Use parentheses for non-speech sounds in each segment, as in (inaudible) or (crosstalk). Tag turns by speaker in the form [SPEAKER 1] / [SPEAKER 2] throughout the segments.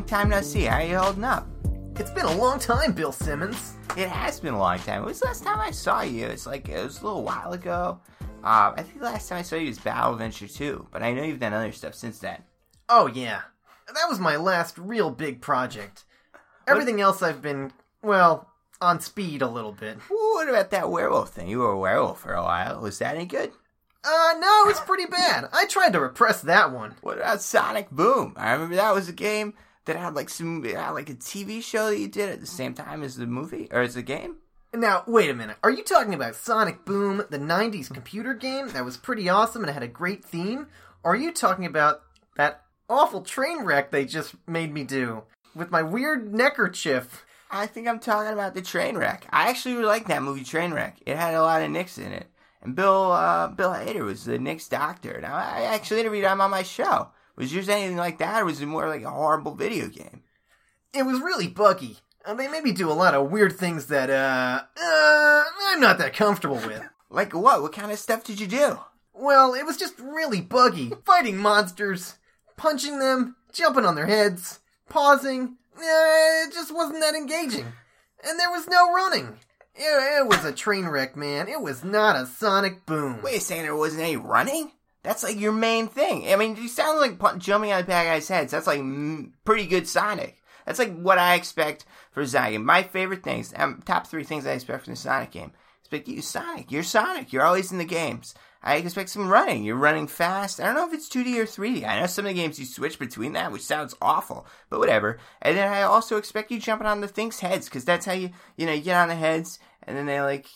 [SPEAKER 1] long time no see. How you holding up?
[SPEAKER 2] It's been a long time, Bill Simmons.
[SPEAKER 1] It has been a long time. It was the last time I saw you. It's like it was a little while ago. Uh, I think the last time I saw you was Battle Adventure 2, but I know you've done other stuff since then.
[SPEAKER 2] Oh, yeah. That was my last real big project. Everything else I've been, well, on speed a little bit.
[SPEAKER 1] What about that werewolf thing? You were a werewolf for a while. Was that any good?
[SPEAKER 2] Uh, no, it's pretty bad. I tried to repress that one.
[SPEAKER 1] What about Sonic Boom? I remember that was a game that had like some, had like a TV show that you did at the same time as the movie or as the game.
[SPEAKER 2] Now, wait a minute. Are you talking about Sonic Boom, the 90s computer game that was pretty awesome and had a great theme? Or are you talking about that awful train wreck they just made me do with my weird neckerchief?
[SPEAKER 1] I think I'm talking about the train wreck. I actually really liked that movie Trainwreck. It had a lot of Knicks in it. And Bill uh, Bill Hader was the Knicks' doctor. Now I actually interviewed him on my show. Was yours anything like that, or was it more like a horrible video game?
[SPEAKER 2] It was really buggy. Uh, they made me do a lot of weird things that, uh, uh, I'm not that comfortable with.
[SPEAKER 1] Like what? What kind of stuff did you do?
[SPEAKER 2] Well, it was just really buggy. Fighting monsters, punching them, jumping on their heads, pausing. Uh, it just wasn't that engaging. And there was no running. It, it was a train wreck, man. It was not a sonic boom.
[SPEAKER 1] Wait a second, there wasn't any running? That's like your main thing. I mean, you sound like jumping on bad guys' heads. That's like pretty good Sonic. That's like what I expect for Sonic. My favorite things, um, top three things I expect from the Sonic game. Expect you, Sonic. You're Sonic. You're always in the games. I expect some running. You're running fast. I don't know if it's 2D or 3D. I know some of the games you switch between that, which sounds awful, but whatever. And then I also expect you jumping on the things' heads, because that's how you, you know, you get on the heads, and then they like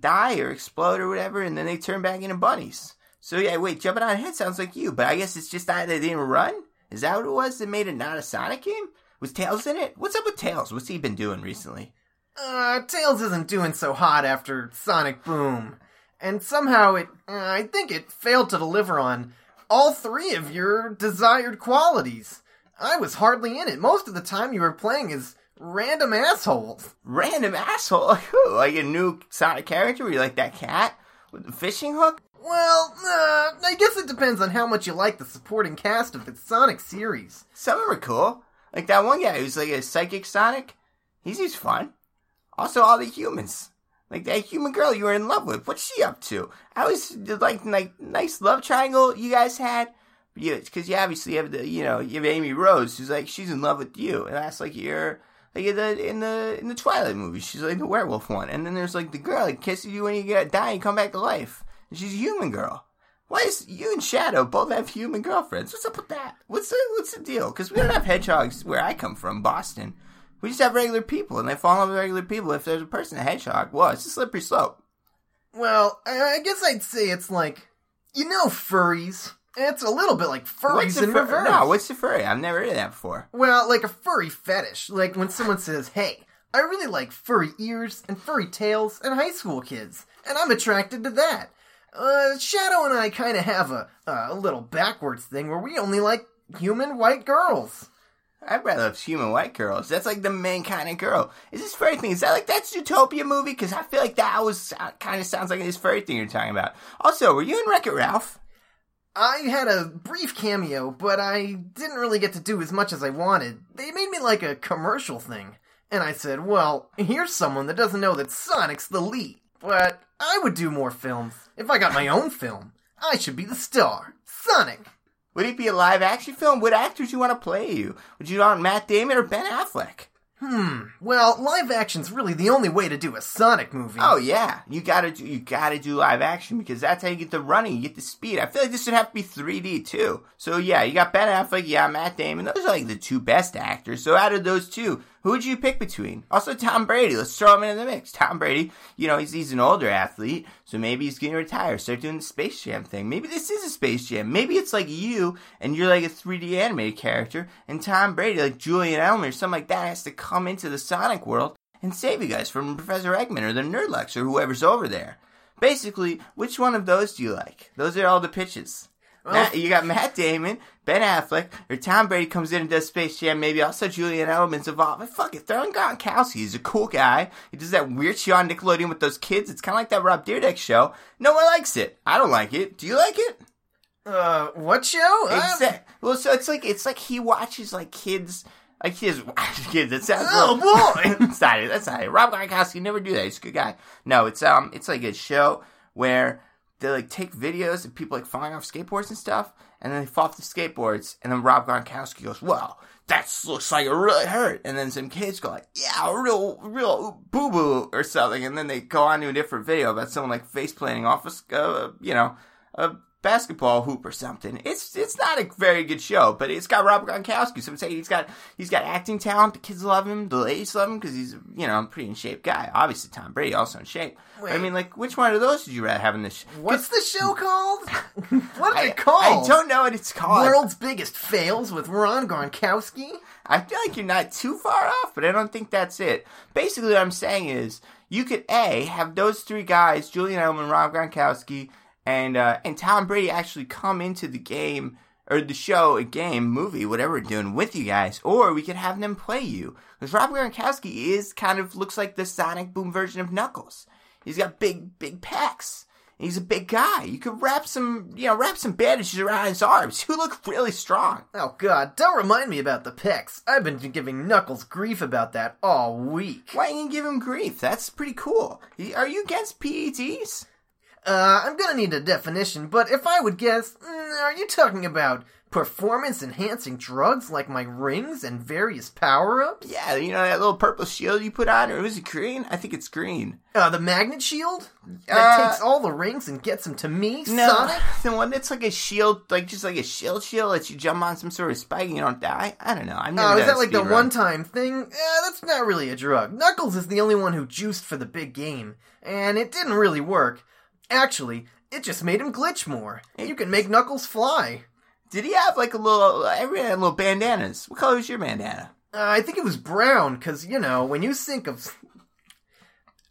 [SPEAKER 1] die or explode or whatever, and then they turn back into bunnies. So yeah, wait, jumping on a head sounds like you, but I guess it's just that they didn't run. Is that what it was that made it not a Sonic game? Was Tails in it? What's up with Tails? What's he been doing recently?
[SPEAKER 2] Uh, Tails isn't doing so hot after Sonic Boom. And somehow it, uh, I think it failed to deliver on all three of your desired qualities. I was hardly in it. Most of the time you were playing as random assholes.
[SPEAKER 1] Random asshole? Like (laughs) who? Like a new Sonic character? Were you like that cat with the fishing hook?
[SPEAKER 2] Well, uh, I guess it depends on how much you like the supporting cast of the Sonic series.
[SPEAKER 1] Some of them are cool. Like that one guy who's like a psychic Sonic. He's he's fun. Also, all the humans. Like that human girl you were in love with. What's she up to? I was like, like nice love triangle you guys had. Yeah, because you obviously have the, you know, you have Amy Rose who's like she's in love with you, and that's like your like in the in the in the Twilight movie, she's like the werewolf one, and then there's like the girl that kisses you when you get die and come back to life, and she's a human girl. Why is you and Shadow both have human girlfriends? What's up with that? What's the what's the deal? Because we don't have hedgehogs where I come from, Boston. We just have regular people, and they fall in love with regular people. If there's a person a hedgehog, well, it's a slippery slope.
[SPEAKER 2] Well, I guess I'd say it's like, you know, furries. It's a little bit like furries
[SPEAKER 1] What's
[SPEAKER 2] in
[SPEAKER 1] fur-
[SPEAKER 2] reverse.
[SPEAKER 1] No, what's a furry? I've never heard of that before.
[SPEAKER 2] Well, like a furry fetish. Like when someone says, hey, I really like furry ears and furry tails and high school kids, and I'm attracted to that. Uh, Shadow and I kind of have a, a little backwards thing where we only like human white girls.
[SPEAKER 1] I'd rather have human white girls. That's like the main kind of girl. Is this furry thing? Is that like that Zootopia movie? Because I feel like that was kind of sounds like this furry thing you're talking about. Also, were you in Wreck It Ralph?
[SPEAKER 2] I had a brief cameo, but I didn't really get to do as much as I wanted. They made me like a commercial thing. And I said, well, here's someone that doesn't know that Sonic's the lead. But I would do more films. If I got my own film, I should be the star. Sonic.
[SPEAKER 1] Would it be a live action film? What actors you want to play you? Would you want Matt Damon or Ben Affleck?
[SPEAKER 2] Hmm. Well, live action's really the only way to do a Sonic movie.
[SPEAKER 1] Oh yeah, you gotta do you gotta do live action because that's how you get the running, you get the speed. I feel like this should have to be 3D too. So yeah, you got Ben Affleck, yeah, Matt Damon. Those are like the two best actors. So out of those two, who would you pick between? Also Tom Brady. Let's throw him in the mix. Tom Brady, you know he's he's an older athlete, so maybe he's going to retire, Start doing the Space Jam thing. Maybe this is a Space Jam. Maybe it's like you and you're like a 3D animated character, and Tom Brady, like Julian Edelman, or something like that, has to come into the Sonic world and save you guys from Professor Eggman or the Nerdlucks or whoever's over there. Basically, which one of those do you like? Those are all the pitches. Matt, you got Matt Damon, Ben Affleck, or Tom Brady comes in and does Space Jam. Maybe also Julian Edelman's involved. But fuck it, throw in Gronkowski. He's a cool guy. He does that weird shit on Nickelodeon with those kids. It's kind of like that Rob Dyrdek show. No one likes it. I don't like it. Do you like it?
[SPEAKER 2] Uh, what show? Uh,
[SPEAKER 1] Exact. Well, so it's like it's like he watches like kids Like he is, (laughs) kid, that sounds.
[SPEAKER 2] Oh,
[SPEAKER 1] boy, that's not it. That's not it. Rob Gronkowski never do that. He's a good guy. No, it's um, it's like a show where they like take videos of people like falling off skateboards and stuff, and then they fall off the skateboards, and then Rob Gronkowski goes, "Well, that looks like it really hurt," and then some kids go like, "Yeah, real, real boo boo" or something, and then they go on to a different video about someone like face planting off a, uh, you know, a basketball hoop or something. It's it's not a very good show, but it's got Robert Gronkowski. So I'm saying he's got he's got acting talent. The kids love him. The ladies love him because he's you know a pretty in shape guy. Obviously Tom Brady also in shape. I mean, like which one of those did you rather have in this? Sh-
[SPEAKER 2] What's the show (laughs) called? what is
[SPEAKER 1] I,
[SPEAKER 2] it called?
[SPEAKER 1] I don't know what it's called.
[SPEAKER 2] World's Biggest Fails with Ron Gronkowski?
[SPEAKER 1] I feel like you're not too far off, but I don't think that's it. Basically, what I'm saying is you could a have those three guys, Julian Edelman, Rob Gronkowski and uh, and Tom Brady actually come into the game or the show, a game, movie, whatever we're doing with you guys, or we could have them play you because Rob Gronkowski is kind of looks like the Sonic Boom version of Knuckles. He's got big, big pecs. He's a big guy. You could wrap some, you know, wrap some bandages around his arms. You look really strong.
[SPEAKER 2] Oh god, don't remind me about the pecs. I've been giving Knuckles grief about that all week.
[SPEAKER 1] Why you give him grief? That's pretty cool. Are you against PEDs?
[SPEAKER 2] Uh, I'm gonna need a definition, but if I would guess, mm, are you talking about performance enhancing drugs like my rings and various power ups?
[SPEAKER 1] Yeah, you know that little purple shield you put on, or was it green? I think it's green.
[SPEAKER 2] Uh, the magnet shield? That
[SPEAKER 1] Uh,
[SPEAKER 2] takes all the rings and gets them to me,
[SPEAKER 1] No,
[SPEAKER 2] Sonic? (laughs)
[SPEAKER 1] the one that's like a shield, like just like a shield shield, that you jump on some sort of spike and you don't die. I don't know. Never
[SPEAKER 2] Oh, is that like the one time thing? Eh, that's not really a drug. Knuckles is the only one who juiced for the big game, and it didn't really work. Actually, it just made him glitch more. You can make Knuckles fly.
[SPEAKER 1] Did he have like a little? Everyone had little bandanas. What color was your bandana?
[SPEAKER 2] Uh, I think it was brown, because, you know, when you think of.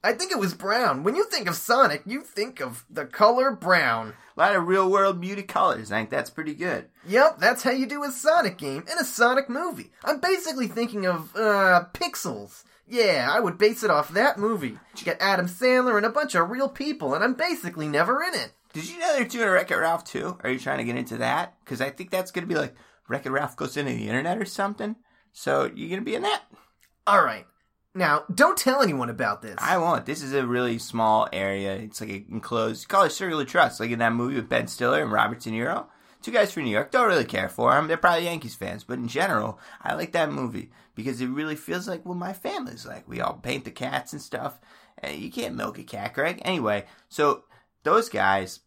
[SPEAKER 2] I think it was brown. When you think of Sonic, you think of the color brown.
[SPEAKER 1] A lot of real world muted colors. I think that's pretty good.
[SPEAKER 2] Yep, that's how you do a Sonic game in a Sonic movie. I'm basically thinking of, uh, Pixels. Yeah, I would base it off that movie. You Get Adam Sandler and a bunch of real people, and I'm basically never in it.
[SPEAKER 1] Did you know they're doing a Wreck It Ralph too? Are you trying to get into that? Because I think that's going to be like Wreck It Ralph goes into the internet or something. So you're going to be in that?
[SPEAKER 2] Alright. Now, don't tell anyone about this.
[SPEAKER 1] I won't. This is a really small area. It's like an enclosed. Call it Circular Trust, like in that movie with Ben Stiller and Robert De Niro. Two guys from New York. Don't really care for them. They're probably Yankees fans, but in general, I like that movie because it really feels like what my family's like. We all paint the cats and stuff. And you can't milk a cat, Greg. Anyway, so those guys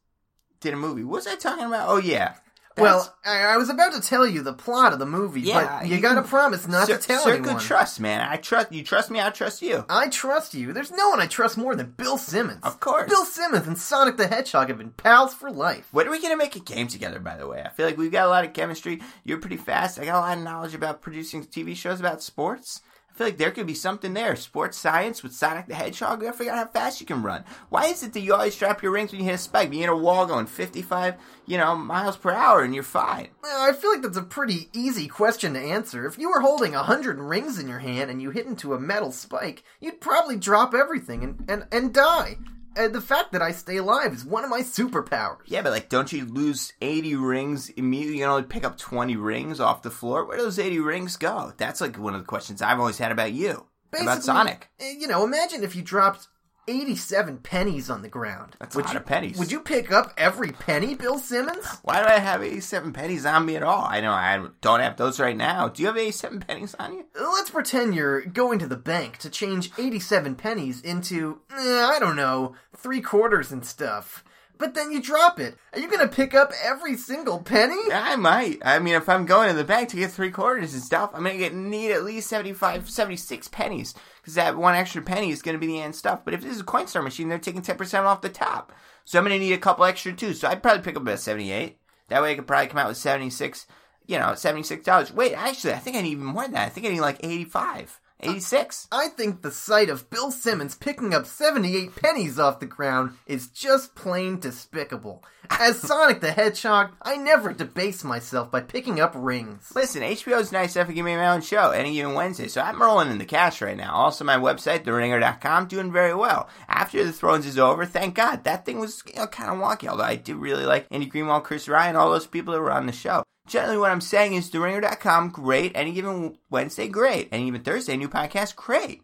[SPEAKER 1] did a movie. What was I talking about? Oh yeah.
[SPEAKER 2] Well, I, I was about to tell you the plot of the movie,
[SPEAKER 1] Yeah,
[SPEAKER 2] but you,
[SPEAKER 1] you
[SPEAKER 2] gotta promise not
[SPEAKER 1] Cir-
[SPEAKER 2] to tell
[SPEAKER 1] circle
[SPEAKER 2] anyone.
[SPEAKER 1] trust, man. I trust you. Trust me. I trust you.
[SPEAKER 2] I trust you. There's no one I trust more than Bill Simmons.
[SPEAKER 1] Of course.
[SPEAKER 2] Bill Simmons and Sonic the Hedgehog have been pals for life.
[SPEAKER 1] When are we gonna make a game together? By the way, I feel like we've got a lot of chemistry. You're pretty fast. I got a lot of knowledge about producing TV shows about sports. I feel like there could be something there. Sports science with Sonic the Hedgehog. I forgot how fast you can run. Why is it that you always drop your rings when you hit a spike? You hit a wall going 55, you know, miles per hour, and you're fine.
[SPEAKER 2] Well, I feel like that's a pretty easy question to answer. If you were holding a hundred rings in your hand and you hit into a metal spike, you'd probably drop everything and, and, and die. And the fact that I stay alive is one of my superpowers.
[SPEAKER 1] Yeah, but like, don't you lose 80 rings immediately? You can only pick up 20 rings off the floor. Where do those 80 rings go? That's like one of the questions I've always had about you. about Sonic.
[SPEAKER 2] eh, You know, imagine if you dropped 87 pennies on the ground.
[SPEAKER 1] That's a
[SPEAKER 2] would
[SPEAKER 1] lot
[SPEAKER 2] you,
[SPEAKER 1] of pennies.
[SPEAKER 2] Would you pick up every penny, Bill Simmons?
[SPEAKER 1] Why do I have 87 pennies on me at all? I know I don't have those right now. Do you have 87 pennies on you?
[SPEAKER 2] Let's pretend you're going to the bank to change 87 pennies into, eh, I don't know, three quarters and stuff. But then you drop it. Are you gonna pick up every single penny?
[SPEAKER 1] I might. I mean, if I'm going to the bank to get three quarters and stuff, I'm going to get need at least 75, 76 pennies. Because that one extra penny is going to be the end stuff. But if this is a Coinstar machine, they're taking 10% off the top. So I'm going to need a couple extra too. So I'd probably pick up about 78. That way I could probably come out with 76, you know, $76. Wait, actually, I think I need even more than that. I think I need like 85, 86.
[SPEAKER 2] I think the sight of Bill Simmons picking up 78 pennies off the ground is just plain despicable. As Sonic the Hedgehog, I never debase myself by picking up rings.
[SPEAKER 1] Listen, HBO's nice enough to give me my own show any given Wednesday, so I'm rolling in the cash right now. Also, my website, TheRinger.com, doing very well. After the Thrones is over, thank God, that thing was you know, kind of wonky, although I do really like Andy Greenwald, Chris Ryan, all those people that were on the show. generally what I'm saying is TheRinger.com, great. Any given Wednesday, great. Any given Thursday, new podcast, great.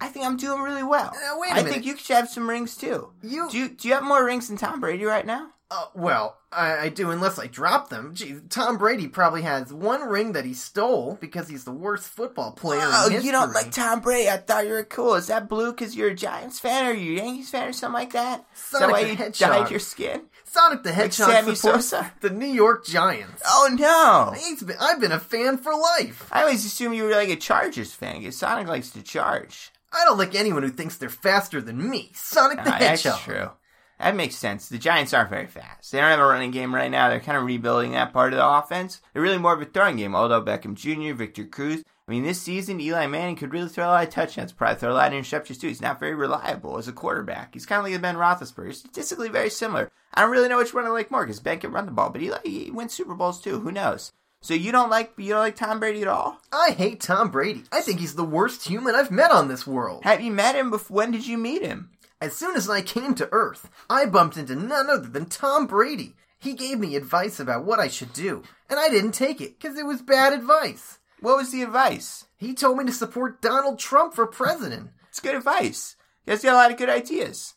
[SPEAKER 1] I think I'm doing really well.
[SPEAKER 2] Now, wait a
[SPEAKER 1] I
[SPEAKER 2] minute.
[SPEAKER 1] I think you should have some rings too.
[SPEAKER 2] You-
[SPEAKER 1] do you do you have more rings than Tom Brady right now?
[SPEAKER 2] Uh, well, I, I do unless I drop them. Gee, Tom Brady probably has one ring that he stole because he's the worst football player
[SPEAKER 1] Oh, you don't like Tom Brady? I thought you were cool. Is that blue because you're a Giants fan or you a Yankees fan or something like that
[SPEAKER 2] Sonic
[SPEAKER 1] why
[SPEAKER 2] the
[SPEAKER 1] you
[SPEAKER 2] Hedgehog.
[SPEAKER 1] dyed your skin?
[SPEAKER 2] Sonic the Hedgehog
[SPEAKER 1] Sammy
[SPEAKER 2] supports
[SPEAKER 1] Sosa?
[SPEAKER 2] the New York Giants.
[SPEAKER 1] Oh no!
[SPEAKER 2] He's been, I've been a fan for life.
[SPEAKER 1] I always assumed you were like a Chargers fan because Sonic likes to charge.
[SPEAKER 2] I don't like anyone who thinks they're faster than me. Sonic the
[SPEAKER 1] Ah,
[SPEAKER 2] Hedgehog.
[SPEAKER 1] that's true. That makes sense. The Giants aren't very fast. They don't have a running game right now. They're kind of rebuilding that part of the offense. They're really more of a throwing game. Although Beckham Jr., Victor Cruz. I mean, this season, Eli Manning could really throw a lot of touchdowns. Probably throw a lot of interceptions too. He's not very reliable as a quarterback. He's kind of like a Ben Roethlisberger. Statistically very similar. I don't really know which one I like more because Ben can run the ball, but Eli he wins Super Bowls too. Who knows? So you don't like you don't like Tom Brady at all?
[SPEAKER 2] I hate Tom Brady. I think he's the worst human I've met on this world.
[SPEAKER 1] Have you met him? Before? When did you meet him?
[SPEAKER 2] As soon as I came to Earth, I bumped into none other than Tom Brady. He gave me advice about what I should do, and I didn't take it because it was bad advice.
[SPEAKER 1] What was the advice?
[SPEAKER 2] He told me to support Donald Trump for president.
[SPEAKER 1] It's good advice. Guys got a lot of good ideas.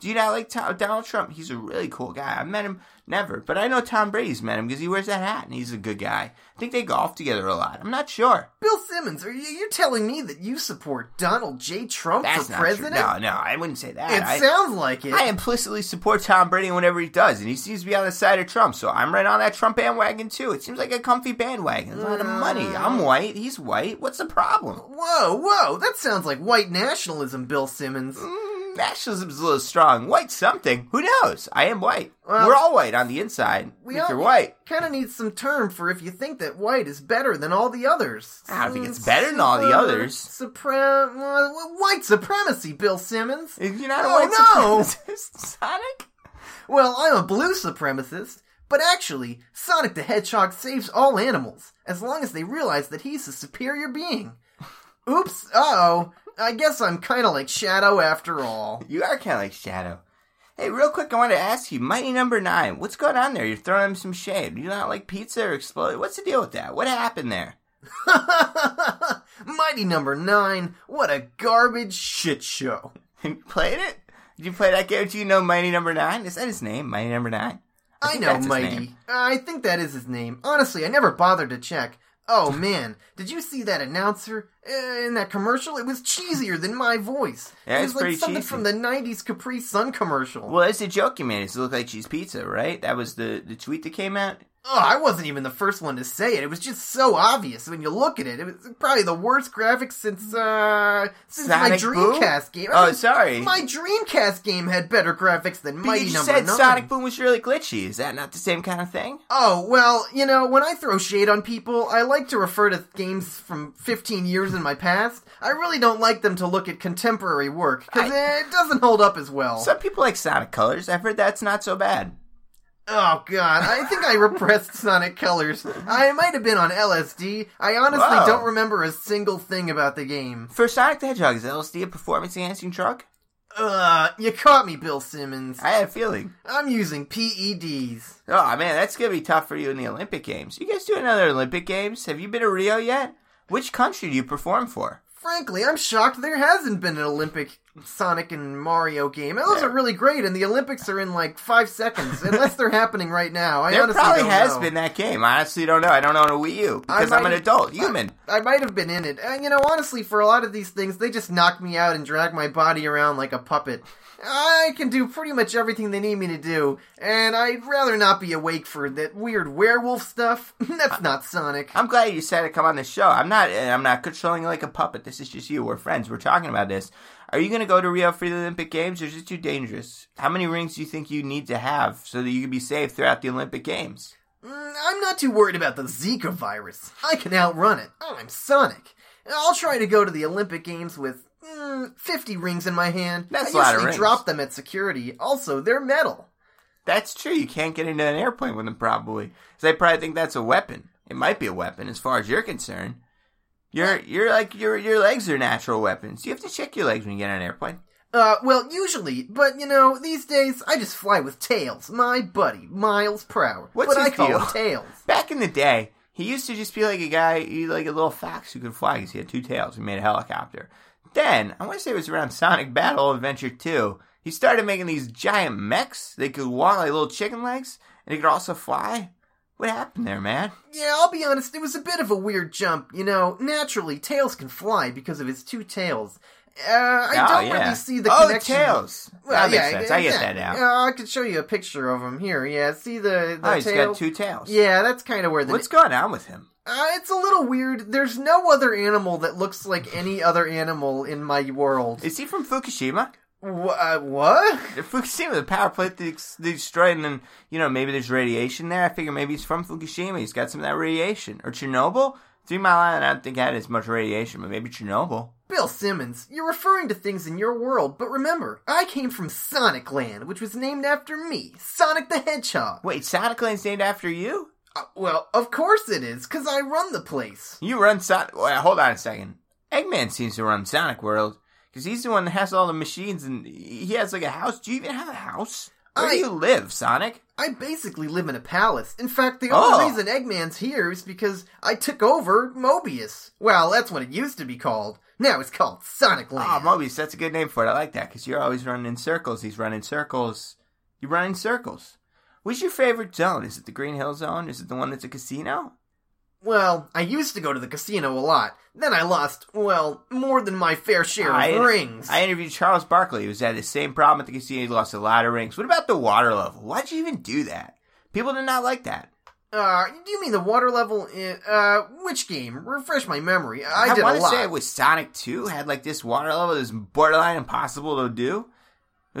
[SPEAKER 1] Do you not like Tom, Donald Trump? He's a really cool guy. I've met him never, but I know Tom Brady's met him because he wears that hat and he's a good guy. I think they golf together a lot. I'm not sure.
[SPEAKER 2] Bill Simmons, are you you're telling me that you support Donald J. Trump
[SPEAKER 1] That's
[SPEAKER 2] for president?
[SPEAKER 1] true. No, no, I wouldn't say that.
[SPEAKER 2] It
[SPEAKER 1] I,
[SPEAKER 2] sounds like it.
[SPEAKER 1] I implicitly support Tom Brady in whatever he does, and he seems to be on the side of Trump, so I'm right on that Trump bandwagon too. It seems like a comfy bandwagon. There's a lot of money. I'm white. He's white. What's the problem?
[SPEAKER 2] Whoa, whoa, that sounds like white nationalism, Bill Simmons.
[SPEAKER 1] Mm, nationalism's a little strong. White something. Who knows? I am white.
[SPEAKER 2] Well,
[SPEAKER 1] We're all white on the inside.
[SPEAKER 2] We
[SPEAKER 1] if
[SPEAKER 2] all
[SPEAKER 1] you're white.
[SPEAKER 2] kind of need some term for if you think that white is better than all the others.
[SPEAKER 1] I don't think it's better than all the others.
[SPEAKER 2] Supra- uh, white supremacy, Bill Simmons.
[SPEAKER 1] You're not a
[SPEAKER 2] Oh,
[SPEAKER 1] white
[SPEAKER 2] no.
[SPEAKER 1] supremacist, (laughs) Sonic?
[SPEAKER 2] Well, I'm a blue supremacist, but actually, Sonic the Hedgehog saves all animals, as long as they realize that he's a superior being. Oops, uh-oh. I guess I'm kinda like Shadow after all.
[SPEAKER 1] You are kind of like Shadow. Hey, real quick, I want to ask you, Mighty Number Nine, what's going on there? You're throwing him some shade. You not like pizza or explode? What's the deal with that? What happened there? (laughs)
[SPEAKER 2] Mighty number nine, what a garbage shit show. (laughs)
[SPEAKER 1] You played it? Did you play that game? Do you know Mighty Number Nine? Is that his name? Mighty Number Nine?
[SPEAKER 2] I,
[SPEAKER 1] think
[SPEAKER 2] know Mighty. I think that is his name. Honestly, I never bothered to check. Oh man, did you see that announcer uh, in that commercial? It was cheesier than my voice.
[SPEAKER 1] Yeah,
[SPEAKER 2] it
[SPEAKER 1] it's
[SPEAKER 2] was like something
[SPEAKER 1] cheesy.
[SPEAKER 2] from the '90s Capri Sun commercial.
[SPEAKER 1] Well, it's a joke you made. It's look like cheese pizza, right? That was the, the tweet that came out.
[SPEAKER 2] Oh, I wasn't even the first one to say it. It was just so obvious when you look at it. It was probably the worst graphics since uh since my
[SPEAKER 1] Sonic Boom?
[SPEAKER 2] Dreamcast game.
[SPEAKER 1] Oh, sorry.
[SPEAKER 2] My Dreamcast game had better graphics than
[SPEAKER 1] But
[SPEAKER 2] Mighty
[SPEAKER 1] you
[SPEAKER 2] Number
[SPEAKER 1] said
[SPEAKER 2] Nine.
[SPEAKER 1] Sonic Boom was really glitchy. Is that not the same kind of thing?
[SPEAKER 2] Oh, well, you know, when I throw shade on people, I like to refer to games from 15 years in my past. I really don't like them to look at contemporary work, because it doesn't hold up as well.
[SPEAKER 1] Some people like Sonic Colors. I've heard that's not so bad.
[SPEAKER 2] Oh, God, I think I repressed Sonic Colors. I might have been on LSD. I honestly
[SPEAKER 1] Whoa.
[SPEAKER 2] don't remember a single thing about the game.
[SPEAKER 1] For Sonic the Hedgehog, is LSD a performance enhancing drug?
[SPEAKER 2] Uh, you caught me, Bill Simmons.
[SPEAKER 1] I had a feeling.
[SPEAKER 2] I'm using PEDs.
[SPEAKER 1] Oh man, that's gonna be tough for you in the Olympic Games. You guys do another Olympic Games? Have you been to Rio yet? Which country do you perform for?
[SPEAKER 2] Frankly, I'm shocked there hasn't been an Olympic Sonic and Mario game. Those
[SPEAKER 1] Yeah.
[SPEAKER 2] are really great, and the Olympics are in like five seconds, unless they're happening right now. I
[SPEAKER 1] there
[SPEAKER 2] honestly
[SPEAKER 1] probably
[SPEAKER 2] don't
[SPEAKER 1] has
[SPEAKER 2] know.
[SPEAKER 1] been that game. I honestly don't know. I don't own a Wii U because I'm an adult human.
[SPEAKER 2] I might have been in it. And, you know, honestly, for a lot of these things, they just knock me out and drag my body around like a puppet. I can do pretty much everything they need me to do, and I'd rather not be awake for that weird werewolf stuff. (laughs) That's not Sonic.
[SPEAKER 1] I'm glad you decided to come on the show. I'm not. I'm not controlling you like a puppet. This is just you. We're friends. We're talking about this. Are you going to go to Rio for the Olympic Games, or is it too dangerous? How many rings do you think you need to have so that you can be safe throughout the Olympic Games?
[SPEAKER 2] Mm, I'm not too worried about the Zika virus. I can outrun it. I'm Sonic. I'll try to go to the Olympic Games with mm, 50 rings in my hand.
[SPEAKER 1] That's
[SPEAKER 2] I
[SPEAKER 1] a lot of
[SPEAKER 2] usually
[SPEAKER 1] rings.
[SPEAKER 2] drop them at security. Also, they're metal.
[SPEAKER 1] That's true. You can't get into an airplane with them, probably. 'Cause they probably think that's a weapon. It might be a weapon, as far as you're concerned. You're you're like your your legs are natural weapons. You have to check your legs when you get on an airplane.
[SPEAKER 2] Uh, well, usually, but you know, these days I just fly with Tails, my buddy, miles per hour.
[SPEAKER 1] What's
[SPEAKER 2] but
[SPEAKER 1] his
[SPEAKER 2] I call
[SPEAKER 1] deal?
[SPEAKER 2] Tails. (laughs)
[SPEAKER 1] Back in the day, he used to just be like a guy, he like a little fox who could fly because he had two tails. He made a helicopter. Then, I want to say it was around Sonic Battle Adventure 2, he started making these giant mechs. They could walk like little chicken legs, and they could also fly. What happened there, man?
[SPEAKER 2] Yeah, I'll be honest, it was a bit of a weird jump. You know, naturally, Tails can fly because of his two tails. Uh, I
[SPEAKER 1] oh,
[SPEAKER 2] don't
[SPEAKER 1] yeah.
[SPEAKER 2] really see the
[SPEAKER 1] oh,
[SPEAKER 2] connection.
[SPEAKER 1] tails. Well, that makes sense. I get
[SPEAKER 2] yeah,
[SPEAKER 1] that now.
[SPEAKER 2] Yeah, I could show you a picture of him here. Yeah, see the, the
[SPEAKER 1] oh, he's
[SPEAKER 2] tail?
[SPEAKER 1] got two tails.
[SPEAKER 2] Yeah, that's kind of where the
[SPEAKER 1] What's going on with him?
[SPEAKER 2] Uh, it's a little weird. There's no other animal that looks like any other animal in my world.
[SPEAKER 1] Is he from Fukushima?
[SPEAKER 2] Wh- uh, what?
[SPEAKER 1] Fukushima, the power plant they, destroyed, and then, you know, maybe there's radiation there. I figure maybe he's from Fukushima. He's got some of that radiation. Or Chernobyl? Three Mile Island, I don't think had as much radiation, but maybe Chernobyl.
[SPEAKER 2] Bill Simmons, you're referring to things in your world, but remember, I came from Sonic Land, which was named after me, Sonic the Hedgehog.
[SPEAKER 1] Wait, Sonic Land's named after you?
[SPEAKER 2] Uh, well, of course it is, because I run the place.
[SPEAKER 1] You run Sonic. Wait, hold on a second. Eggman seems to run Sonic World because he's the one that has all the machines, and he has like a house. Do you even have a house? Where
[SPEAKER 2] I-
[SPEAKER 1] do you live, Sonic?
[SPEAKER 2] I basically live in a palace. In fact, the
[SPEAKER 1] Oh.
[SPEAKER 2] only reason Eggman's here is because I took over Mobius. Well, that's what it used to be called. Now it's called Sonic Land.
[SPEAKER 1] Oh, Mobius, that's a good name for it. I like that because you're always running in circles. He's running circles. You run in circles. What's your favorite zone? Is it the Green Hill Zone? Is it the one that's a casino?
[SPEAKER 2] Well, I used to go to the casino a lot. Then I lost, well, more than my fair share
[SPEAKER 1] I-
[SPEAKER 2] of rings.
[SPEAKER 1] I interviewed Charles Barkley, who's had the same problem at the casino. He lost a lot of rings. What about the water level? Why'd you even do that? People did not like that.
[SPEAKER 2] uh, do you mean the water level in, uh, which game? Refresh my memory. I, did a
[SPEAKER 1] want
[SPEAKER 2] a
[SPEAKER 1] to
[SPEAKER 2] lot.
[SPEAKER 1] say it was Sonic 2 had like this water level that was borderline impossible to do.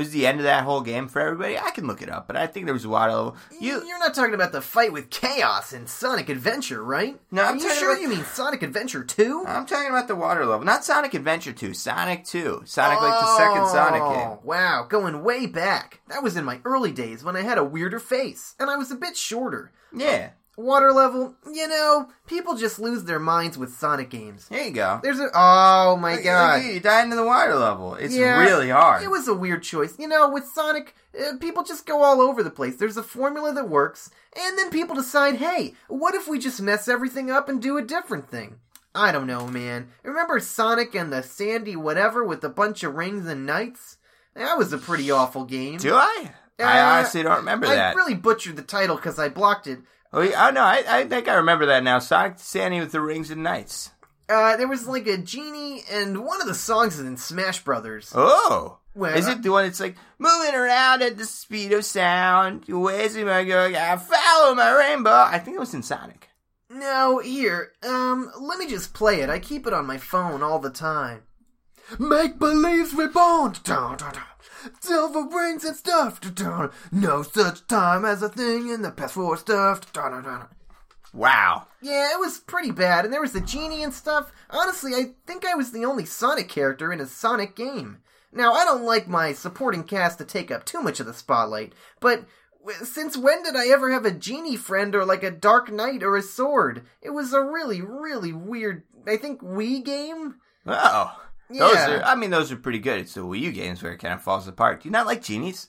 [SPEAKER 1] Was the end of that whole game for everybody. I can look it up, but I think there was a water level. You,
[SPEAKER 2] You're not talking about the fight with Chaos in Sonic Adventure, right?
[SPEAKER 1] No, I'm
[SPEAKER 2] Are you sure
[SPEAKER 1] about-
[SPEAKER 2] you mean Sonic Adventure 2?
[SPEAKER 1] I'm talking about the water level, not Sonic Adventure 2. Sonic 2. Sonic like the second Sonic oh, game.
[SPEAKER 2] Oh, Wow, going way back. That was in my early days when I had a weirder face, and I was a bit shorter.
[SPEAKER 1] Yeah,
[SPEAKER 2] Water level, you know, people just lose their minds with Sonic games.
[SPEAKER 1] there you go.
[SPEAKER 2] There's a oh my
[SPEAKER 1] Look,
[SPEAKER 2] god.
[SPEAKER 1] look, you died into the water level. It's
[SPEAKER 2] Yeah,
[SPEAKER 1] really hard.
[SPEAKER 2] It was a weird choice. You know, with Sonic, uh, people just go all over the place. There's a formula that works, and then people decide, hey, what if we just mess everything up and do a different thing? I don't know, man. Remember Sonic and the Sandy whatever with a bunch of rings and knights? That was a pretty awful game.
[SPEAKER 1] Do I? I
[SPEAKER 2] Uh,
[SPEAKER 1] honestly don't remember
[SPEAKER 2] I
[SPEAKER 1] that.
[SPEAKER 2] really butchered the title because I blocked it.
[SPEAKER 1] Oh, yeah, oh no, I, I think I remember that now. Sonic Sandy with the rings and knights.
[SPEAKER 2] Uh, there was like a genie, and one of the songs is in Smash Brothers.
[SPEAKER 1] Oh.
[SPEAKER 2] Well,
[SPEAKER 1] Is it the one that's like moving around at the speed of sound? Where's my go? I follow my rainbow. I think it was in Sonic.
[SPEAKER 2] No, here, um, let me just play it. I keep it on my phone all the time. Make believes reborn. Dun, dun, dun. Silver rings and stuff. Dun. No such time as a thing in the past for stuff. Dun, dun, dun.
[SPEAKER 1] Wow.
[SPEAKER 2] Yeah, it was pretty bad, and there was the genie and stuff. Honestly, I think I was the only Sonic character in a Sonic game. Now, I don't like my supporting cast to take up too much of the spotlight, but w- since when did I ever have a genie friend or like a Dark Knight or a sword? It was a really, really weird, I think, Wii game?
[SPEAKER 1] Oh. Those
[SPEAKER 2] Yeah.
[SPEAKER 1] are, I mean, those are pretty good. It's the Wii U games where it kind of falls apart. Do you not like genies?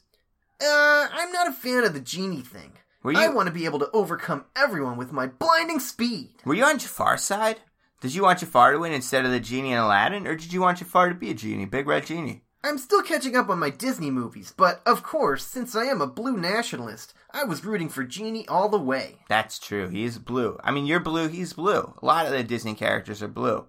[SPEAKER 2] Uh, I'm not a fan of the genie thing.
[SPEAKER 1] Were
[SPEAKER 2] I
[SPEAKER 1] you,
[SPEAKER 2] want to be able to overcome everyone with my blinding speed.
[SPEAKER 1] were you on Jafar's side? Did you want Jafar to win instead of the genie in Aladdin, or did you want Jafar to be a genie, big red genie?
[SPEAKER 2] I'm still catching up on my Disney movies, but of course, since I am a blue nationalist, I was rooting for Genie all the way.
[SPEAKER 1] That's true. He is blue. I mean, you're blue. He's blue. A lot of the Disney characters are blue.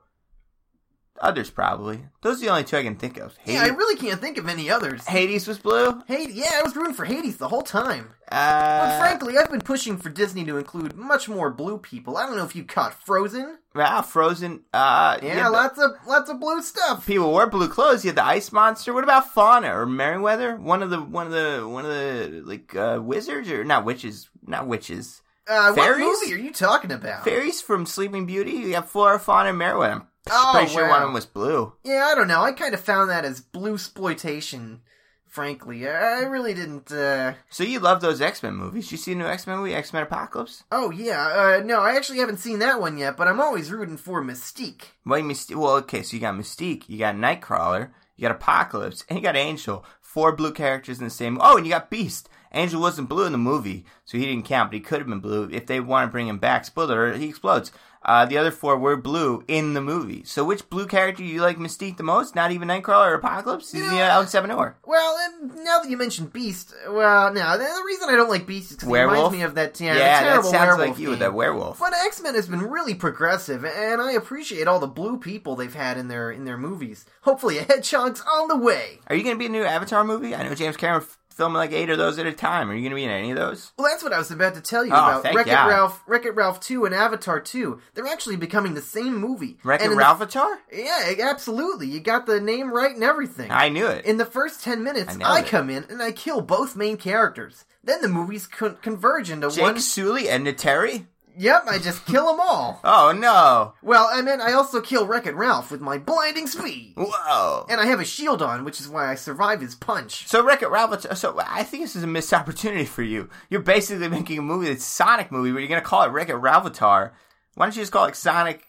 [SPEAKER 1] Others probably. Those are the only two I can think of. Hades,
[SPEAKER 2] Yeah, I really can't think of any others.
[SPEAKER 1] Hades was blue.
[SPEAKER 2] Hades, yeah, I was rooting for Hades the whole time. But
[SPEAKER 1] Uh,
[SPEAKER 2] frankly, I've been pushing for Disney to include much more blue people. I don't know if you caught Frozen.
[SPEAKER 1] wow, Frozen. Uh,
[SPEAKER 2] Yeah,
[SPEAKER 1] but
[SPEAKER 2] lots of lots of blue stuff.
[SPEAKER 1] people wore blue clothes. You had the ice monster. What about Fauna or Merryweather? One of the one of the one of the like uh, wizards or not witches, not witches.
[SPEAKER 2] Uh, what
[SPEAKER 1] Fairies?
[SPEAKER 2] movie are you talking about?
[SPEAKER 1] Fairies from Sleeping Beauty. You have Flora, Fauna, and Merryweather. I'm
[SPEAKER 2] Oh,
[SPEAKER 1] pretty sure
[SPEAKER 2] wow.
[SPEAKER 1] one of them was blue.
[SPEAKER 2] Yeah, I don't know. I kind of found that as blue exploitation. Frankly, I really didn't. uh...
[SPEAKER 1] So you love those X Men movies? You see the new X Men movie, X Men Apocalypse?
[SPEAKER 2] Oh yeah, uh, no, I actually haven't seen that one yet. But I'm always rooting for Mystique.
[SPEAKER 1] Well, Mystique, well, okay, so you got Mystique, you got Nightcrawler, you got Apocalypse, and you got Angel. Four blue characters in the same. Oh, and you got Beast. Angel wasn't blue in the movie, so he didn't count, but he could have been blue if they want to bring him back. Spoiler: he explodes. Uh, the other four were blue in the movie. So which blue character you like Mystique the most? Not even Nightcrawler or Apocalypse? He's the uh, Alex Sevenor.
[SPEAKER 2] Well, and now that you mentioned Beast, well, now the, the reason I don't like Beast is because
[SPEAKER 1] Werewolf?
[SPEAKER 2] reminds me of that yeah,
[SPEAKER 1] Yeah,
[SPEAKER 2] the
[SPEAKER 1] that
[SPEAKER 2] terrible
[SPEAKER 1] sounds like you with that werewolf.
[SPEAKER 2] But X Men has been really progressive, and I appreciate all the blue people they've had in their in their movies. Hopefully, a hedgehog's on the way.
[SPEAKER 1] Are you going to be a new Avatar movie? I know James Cameron filming like eight of those at a time. Are you going to be in any of those?
[SPEAKER 2] Well, that's what I was about to tell you
[SPEAKER 1] Oh,
[SPEAKER 2] about Wreck It Ralph, Wreck It Ralph Two, and Avatar Two. They're actually becoming the same movie. In the-
[SPEAKER 1] Ralph Avatar?
[SPEAKER 2] Yeah, absolutely. You got the name right and everything.
[SPEAKER 1] I knew it.
[SPEAKER 2] In the first 10 minutes,
[SPEAKER 1] I
[SPEAKER 2] I, come in and I kill both main characters. Then the movies con- converge into
[SPEAKER 1] Jake
[SPEAKER 2] one.
[SPEAKER 1] Sully and Neytiri?
[SPEAKER 2] Yep, I just kill them all.
[SPEAKER 1] Oh no!
[SPEAKER 2] Well, I mean, I also kill Wreck It Ralph with my blinding speed.
[SPEAKER 1] Whoa!
[SPEAKER 2] And I have a shield on, which is why I survive his punch.
[SPEAKER 1] So Wreck It Ralph. So I think this is a missed opportunity for you. You're basically making a movie that's a Sonic movie, but you're gonna call it Wreck It Ralphatar. Why don't you just call it Sonic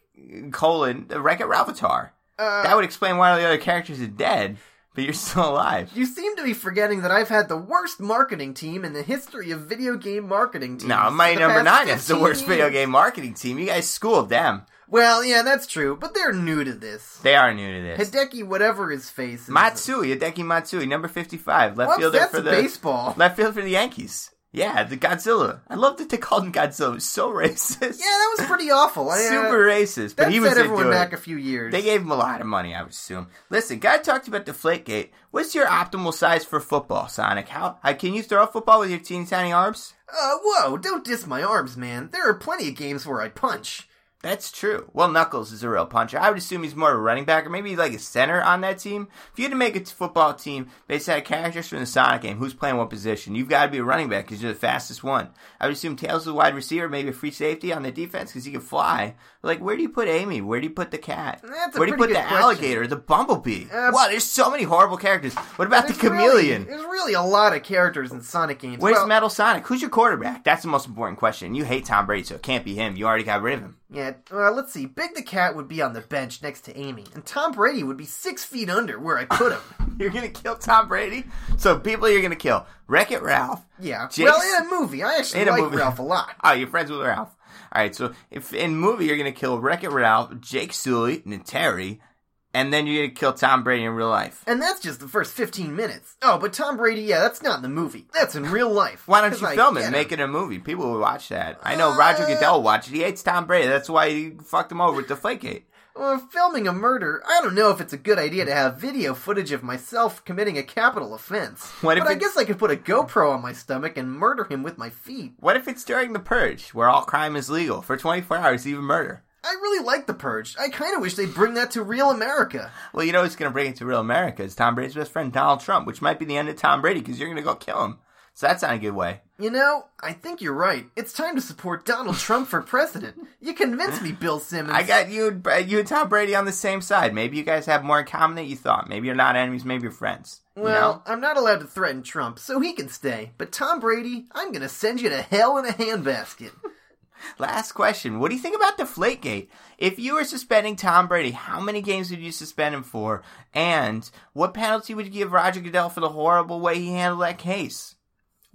[SPEAKER 1] colon Wreck It Ralphatar?
[SPEAKER 2] Uh,
[SPEAKER 1] that would explain why all the other characters are dead, but you're still alive.
[SPEAKER 2] You seem to be forgetting that I've had the worst marketing team in the history of video game marketing teams.
[SPEAKER 1] No, my number nine is the
[SPEAKER 2] 15
[SPEAKER 1] worst video game marketing team. You guys schooled them.
[SPEAKER 2] Well, yeah, that's true, but they're new to this.
[SPEAKER 1] They are new to this.
[SPEAKER 2] Hideki, whatever his face is.
[SPEAKER 1] Matsui, Hideki Matsui, number fifty-five, left
[SPEAKER 2] Whoops,
[SPEAKER 1] fielder
[SPEAKER 2] that's
[SPEAKER 1] for the
[SPEAKER 2] baseball.
[SPEAKER 1] left field for the Yankees. Yeah, the Godzilla. I love that they called him Godzilla. So (laughs) racist.
[SPEAKER 2] Yeah, that was pretty awful. I, uh,
[SPEAKER 1] super racist. But he was
[SPEAKER 2] set everyone back a few years.
[SPEAKER 1] They gave him a lot of money, I would assume. Listen, gotta talk to you about Deflategate. What's your optimal size for football, Sonic? How, how can you throw a football with your teeny tiny arms?
[SPEAKER 2] Uh, whoa, don't diss my arms, man. There are plenty of games where I punch.
[SPEAKER 1] That's true. Well, Knuckles is a real puncher. I would assume he's more of a running back or maybe like a center on that team. If you had to make a football team based on characters from the Sonic game, who's playing what position? You've got to be a running back because you're the fastest one. I would assume Tails is a wide receiver, maybe a free safety on the defense because he can fly. Like, where do you put Amy? Where do you put the cat? Where do you put the
[SPEAKER 2] question.
[SPEAKER 1] alligator, the bumblebee?
[SPEAKER 2] Uh,
[SPEAKER 1] wow, there's so many horrible characters. What about the
[SPEAKER 2] There's really-
[SPEAKER 1] chameleon?
[SPEAKER 2] there's really a lot of characters in Sonic games.
[SPEAKER 1] Where's
[SPEAKER 2] Well,
[SPEAKER 1] Metal Sonic? Who's your quarterback? That's the most important question. You hate Tom Brady, so it can't be him. You already got rid of him.
[SPEAKER 2] Yeah, well, let's see. Big the Cat would be on the bench next to Amy, and Tom Brady would be six feet under where I put him. (laughs)
[SPEAKER 1] You're gonna kill Tom Brady? So people you're gonna kill. Wreck It Ralph.
[SPEAKER 2] Yeah.
[SPEAKER 1] Jason-
[SPEAKER 2] Well, in a movie, I actually
[SPEAKER 1] In
[SPEAKER 2] like
[SPEAKER 1] movie.
[SPEAKER 2] Ralph a lot. (laughs)
[SPEAKER 1] Oh, you're friends with Ralph. Alright, so if in movie you're gonna kill Wreck It Ralph, Jake Sully, and Terry, and then you're gonna kill Tom Brady in real life.
[SPEAKER 2] And that's just the first 15 minutes. Oh, but Tom Brady, yeah, that's not in the movie. That's in real life.
[SPEAKER 1] Why don't you film it
[SPEAKER 2] get
[SPEAKER 1] and
[SPEAKER 2] him.
[SPEAKER 1] make it a movie? People would watch that. I know Roger
[SPEAKER 2] Uh,
[SPEAKER 1] Goodell will watch it. He hates Tom Brady. That's why he fucked him over with Deflategate.
[SPEAKER 2] Well, filming a murder, I don't know if it's a good idea to have video footage of myself committing a capital offense.
[SPEAKER 1] What if
[SPEAKER 2] but I guess I could put a GoPro on my stomach and murder him with my feet.
[SPEAKER 1] What if it's during the purge, where all crime is legal for 24 hours, even murder?
[SPEAKER 2] I really like The Purge. I kind of wish they'd bring that to real America.
[SPEAKER 1] Well, you know what's going to bring it to real America is Tom Brady's best friend, Donald Trump, which might be the end of Tom Brady because you're going to go kill him. So that's not a good way.
[SPEAKER 2] You know, I think you're right. It's time to support Donald Trump for president. You convinced me, Bill Simmons.
[SPEAKER 1] I got you, and- you and Tom Brady on the same side. Maybe you guys have more in common than you thought. Maybe you're not enemies. Maybe you're friends. You
[SPEAKER 2] Well,
[SPEAKER 1] know?
[SPEAKER 2] I'm not allowed to threaten Trump, so he can stay. But Tom Brady, I'm gonna send you to hell in a handbasket.
[SPEAKER 1] Last question. What do you think about Deflategate? If you were suspending Tom Brady, how many games would you suspend him for? And what penalty would you give Roger Goodell for the horrible way he handled that case?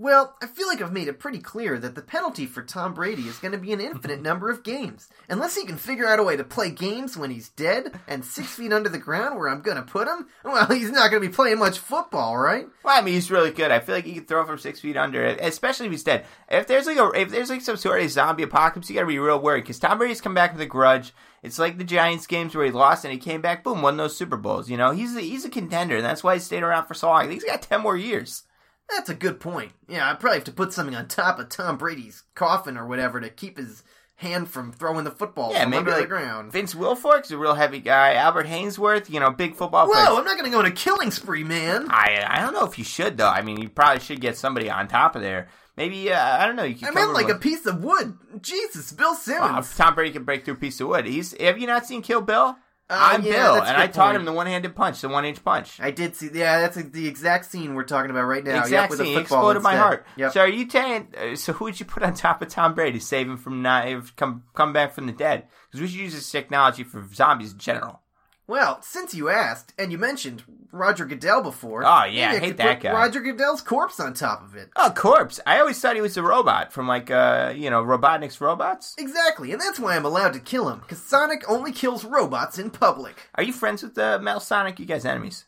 [SPEAKER 2] Well, I feel like I've made it pretty clear that the penalty for Tom Brady is going to be an infinite (laughs) number of games. Unless he can figure out a way to play games when he's dead and six feet under the ground where I'm going to put him, well, (laughs) he's not going to be playing much football, right?
[SPEAKER 1] Well, I mean, he's really good. I feel like he can throw from six feet under, especially if he's dead. If there's like a, if there's like some sort of zombie apocalypse, you got to be real worried because Tom Brady's come back with a grudge. It's like the Giants games where he lost and he came back, boom, won those Super Bowls. You know, he's a, he's a contender, and that's why he stayed around for so long. He's got ten more years.
[SPEAKER 2] That's a good point. Yeah, I probably have to put something on top of Tom Brady's coffin or whatever to keep his hand from throwing the football
[SPEAKER 1] Yeah,
[SPEAKER 2] from
[SPEAKER 1] maybe
[SPEAKER 2] under
[SPEAKER 1] like
[SPEAKER 2] the ground.
[SPEAKER 1] Vince Wilfork's a real heavy guy. Albert Haynesworth, you know, big football
[SPEAKER 2] Whoa,
[SPEAKER 1] player.
[SPEAKER 2] I'm not going to go on a killing spree, man.
[SPEAKER 1] I I don't know if you should though. I mean, you probably should get somebody on top of there. Maybe uh, I don't know. You could
[SPEAKER 2] I meant like
[SPEAKER 1] him
[SPEAKER 2] a piece of wood. Jesus, Bill
[SPEAKER 1] with- Wow,
[SPEAKER 2] Simmons.
[SPEAKER 1] Tom Brady can break through a piece of wood. He's have you not seen Kill Bill?
[SPEAKER 2] Uh,
[SPEAKER 1] I'm
[SPEAKER 2] yeah,
[SPEAKER 1] Bill, and I taught him the one-handed punch, the one-inch punch.
[SPEAKER 2] I did see. Yeah, that's the exact scene we're talking about right now. yep,
[SPEAKER 1] exact
[SPEAKER 2] with
[SPEAKER 1] scene.
[SPEAKER 2] the
[SPEAKER 1] It exploded my heart.
[SPEAKER 2] Yep.
[SPEAKER 1] So are you saying? Uh, so who would you put on top of Tom Brady, save him from not come come back from the dead? Because we should use this technology for zombies in general.
[SPEAKER 2] Well, since you asked, and you mentioned Roger Goodell before.
[SPEAKER 1] Oh, yeah, I hate that
[SPEAKER 2] put
[SPEAKER 1] guy.
[SPEAKER 2] Roger Goodell's corpse on top of it.
[SPEAKER 1] Oh, corpse. I always thought he was a robot from like uh, you know, Robotnik's robots.
[SPEAKER 2] Exactly, and that's why I'm allowed to kill him, because Sonic only kills robots in public.
[SPEAKER 1] Are you friends with uh, Metal Sonic? You guys enemies?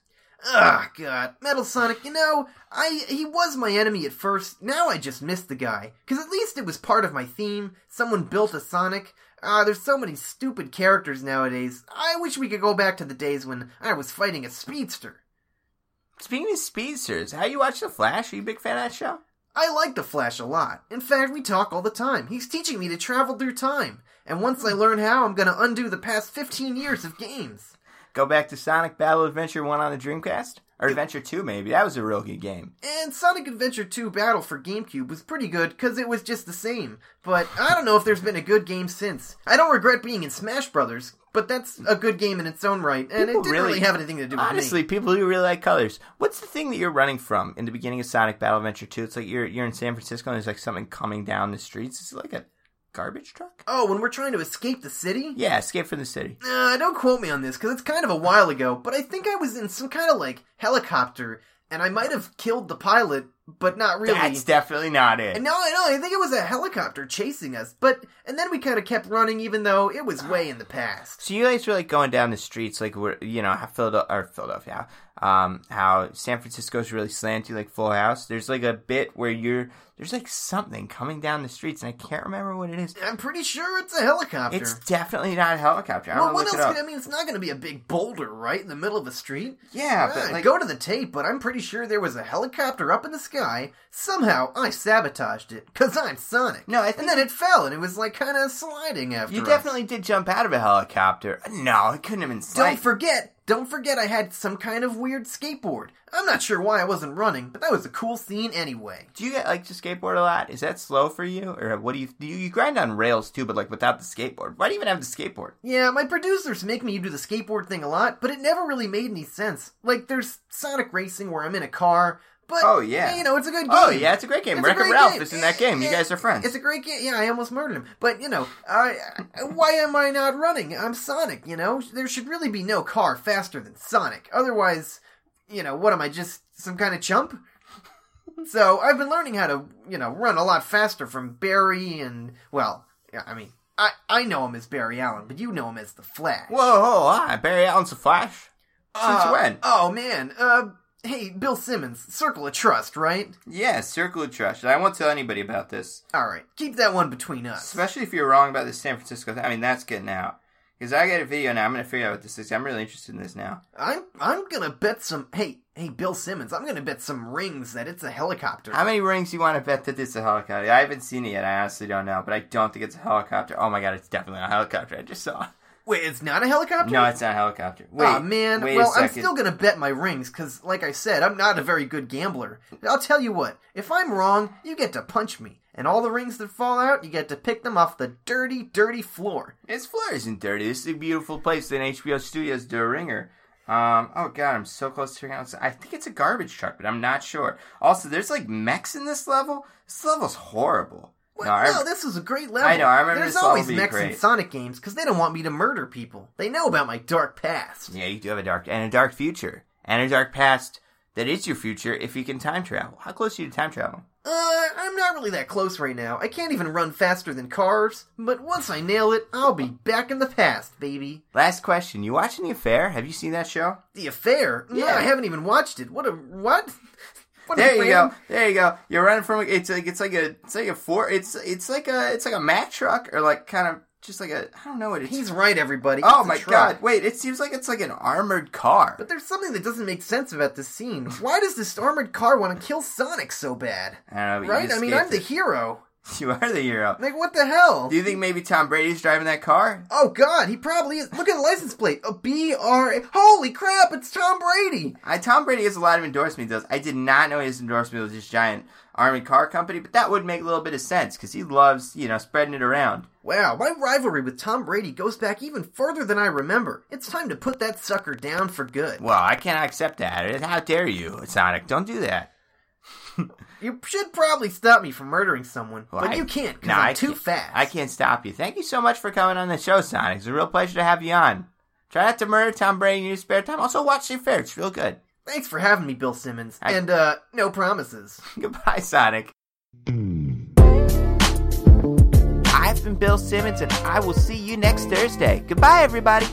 [SPEAKER 2] Ugh, God. Metal Sonic, you know, I he was my enemy at first. Now I just miss the guy. Because at least it was part of my theme. Someone built a Sonic. Ah, there's so many stupid characters nowadays. I wish we could go back to the days when I was fighting a speedster.
[SPEAKER 1] Speaking of speedsters, how you watch The Flash? Are you a big fan of that show?
[SPEAKER 2] I like the Flash a lot. In fact, we talk all the time. He's teaching me to travel through time. And once I learn how, I'm gonna undo the past 15 years of games.
[SPEAKER 1] Go back to Sonic Battle Adventure 1 on the Dreamcast? Or Adventure 2, maybe. That was a real good game.
[SPEAKER 2] And Sonic Adventure 2 Battle for GameCube was pretty good because it was just the same. But I don't know if there's been a good game since. I don't regret being in Smash Brothers, but that's a good game in its own right, and
[SPEAKER 1] People
[SPEAKER 2] it didn't
[SPEAKER 1] really-
[SPEAKER 2] really, have anything to do with
[SPEAKER 1] Honestly,
[SPEAKER 2] me.
[SPEAKER 1] people who really like colors. What's the thing that you're running from in the beginning of Sonic Battle Adventure 2? It's like you're you're in San Francisco and there's like something coming down the streets. It's like a garbage truck?
[SPEAKER 2] Oh, when we're trying to escape the city?
[SPEAKER 1] Yeah, Escape from the City.
[SPEAKER 2] Nah, don't quote me on this because it's kind of a while ago, but I think I was in some kind of like helicopter, and I might have killed the pilot, but not really.
[SPEAKER 1] That's definitely not it.
[SPEAKER 2] And no, I know. I think it was a helicopter chasing us, but and then we kind of kept running, even though it was way in the past.
[SPEAKER 1] So you guys were like going down the streets, like we're you know how Philadelphia or Philadelphia, um, how San Francisco's really slanty, like Full House. There's like a bit where you're there's like something coming down the streets, and I can't remember what it is.
[SPEAKER 2] I'm pretty sure it's a helicopter.
[SPEAKER 1] It's definitely not a helicopter. I
[SPEAKER 2] well, what else? Could, I mean, it's not going to be a big boulder, right, in the middle of a street.
[SPEAKER 1] yeah, but like
[SPEAKER 2] go to the tape, but I'm pretty sure there was a helicopter up in the sky. Somehow I sabotaged it because I'm Sonic.
[SPEAKER 1] No, I think-
[SPEAKER 2] and then it fell, and it was like kind of sliding after.
[SPEAKER 1] you
[SPEAKER 2] us.
[SPEAKER 1] definitely did jump out of a helicopter. No, it couldn't have been.
[SPEAKER 2] Don't forget, don't forget I had some kind of weird skateboard. I'm not sure why I wasn't running, but that was a cool scene anyway.
[SPEAKER 1] Do you get like to skateboard a lot? Is that slow for you, or what do you do? You, you grind on rails too, but like without the skateboard. Why do you even have the skateboard?
[SPEAKER 2] Yeah, my producers make me do the skateboard thing a lot, but it never really made any sense. Like, there's Sonic Racing where I'm in a car, but
[SPEAKER 1] Oh, yeah.
[SPEAKER 2] you know, it's a good game.
[SPEAKER 1] Oh yeah, it's a great game.
[SPEAKER 2] It's
[SPEAKER 1] Wreck It Ralph
[SPEAKER 2] game.
[SPEAKER 1] is in that game. You guys are friends.
[SPEAKER 2] It's a great game. Yeah, I almost murdered him. But, you know, I, I- why am I not running? I'm Sonic, you know? There should really be no car faster than Sonic. Otherwise, you know, what am I, just some kind of chump? so, I've been learning how to, you know, run a lot faster from Barry and, well, yeah, I mean, I, I know him as Barry Allen, but you know him as The Flash.
[SPEAKER 1] Whoa, whoa, hi, Barry Allen's a Flash. Since
[SPEAKER 2] Uh,
[SPEAKER 1] when?
[SPEAKER 2] Oh, man. Uh, hey, Bill Simmons, Circle of Trust, right?
[SPEAKER 1] Yeah, Circle of Trust. I won't tell anybody about this,
[SPEAKER 2] Alright, keep that one between us.
[SPEAKER 1] especially if you're wrong about the San Francisco. thing. I mean, that's getting out. Because I got a video now. I'm going to figure out what this is. I'm really interested in this now.
[SPEAKER 2] I'm I'm gonna bet some. Hey, hey, Bill Simmons. I'm gonna bet some rings that it's a helicopter.
[SPEAKER 1] How many rings do you want to bet that it's a helicopter? I haven't seen it yet. I honestly don't know, but I don't think it's a helicopter. Oh my god, it's definitely a helicopter. I just saw.
[SPEAKER 2] Wait, it's not a helicopter.
[SPEAKER 1] No, it's not a helicopter. Wait,
[SPEAKER 2] Aw, man.
[SPEAKER 1] Wait
[SPEAKER 2] well, I'm still gonna bet my rings because, like I said, I'm not a very good gambler. I'll tell you what. If I'm wrong, you get to punch me, and all the rings that fall out, you get to pick them off the dirty, dirty floor.
[SPEAKER 1] This floor isn't dirty. This is a beautiful place in HBO Studios do a ringer. Um, oh god, I'm so close to figuring out. I think it's a garbage truck, but I'm not sure. Also, there's like mechs in this level. This level's horrible.
[SPEAKER 2] What?
[SPEAKER 1] No,
[SPEAKER 2] no, this was a great level.
[SPEAKER 1] I know, I remember
[SPEAKER 2] There's
[SPEAKER 1] this level
[SPEAKER 2] always
[SPEAKER 1] being
[SPEAKER 2] mechs in
[SPEAKER 1] great.
[SPEAKER 2] Sonic games because they don't want me to murder people. They know about my dark past.
[SPEAKER 1] Yeah, you do have a dark and a dark future and a dark past that is your future if you can time travel. How close are you to time travel?
[SPEAKER 2] Uh, I'm not really that close right now. I can't even run faster than cars, but once I nail it, I'll be back in the past, baby.
[SPEAKER 1] Last question: You watching the affair? Have you seen that show?
[SPEAKER 2] The affair? No,
[SPEAKER 1] Yeah.
[SPEAKER 2] I haven't even watched it. What a what? What
[SPEAKER 1] There you go. There you go. You're running from it's like it's like a it's like a four. It's it's like a it's like a Mack truck or like kind of just like a I don't know what it's.
[SPEAKER 2] He's right, everybody.
[SPEAKER 1] oh
[SPEAKER 2] It's
[SPEAKER 1] my god! Wait, it seems like it's like an armored car.
[SPEAKER 2] But there's something that doesn't make sense about this scene. Why does this armored car want to kill Sonic so bad?
[SPEAKER 1] I don't know.
[SPEAKER 2] Right? I mean, I'm the hero. (laughs)
[SPEAKER 1] You are the hero.
[SPEAKER 2] Like, what the hell?
[SPEAKER 1] Do you think maybe Tom Brady's driving that car?
[SPEAKER 2] Oh God, he probably is. Look at the license plate. A B R A. Holy crap! It's Tom Brady.
[SPEAKER 1] I, Tom Brady has a lot of endorsements. Does. I did not know his endorsement was this giant army car company, but that would make a little bit of sense because he loves, you know, spreading it around.
[SPEAKER 2] Wow, my rivalry with Tom Brady goes back even further than I remember. It's time to put that sucker down for good.
[SPEAKER 1] Well, I cannot accept that. How dare you, Sonic? Don't do that. (laughs)
[SPEAKER 2] You should probably stop me from murdering someone,
[SPEAKER 1] Well,
[SPEAKER 2] but
[SPEAKER 1] I-
[SPEAKER 2] you can't because
[SPEAKER 1] No,
[SPEAKER 2] I'm
[SPEAKER 1] I
[SPEAKER 2] too
[SPEAKER 1] can't-
[SPEAKER 2] fast.
[SPEAKER 1] I can't stop you. Thank you so much for coming on the show, Sonic. It's a real pleasure to have you on. Try not to murder Tom Brady in your spare time. Also, watch the affair. It's real good.
[SPEAKER 2] Thanks for having me, Bill Simmons.
[SPEAKER 1] I-
[SPEAKER 2] And, uh, no promises. (laughs)
[SPEAKER 1] Goodbye, Sonic. I've been Bill Simmons, and I will see you next Thursday. Goodbye, everybody.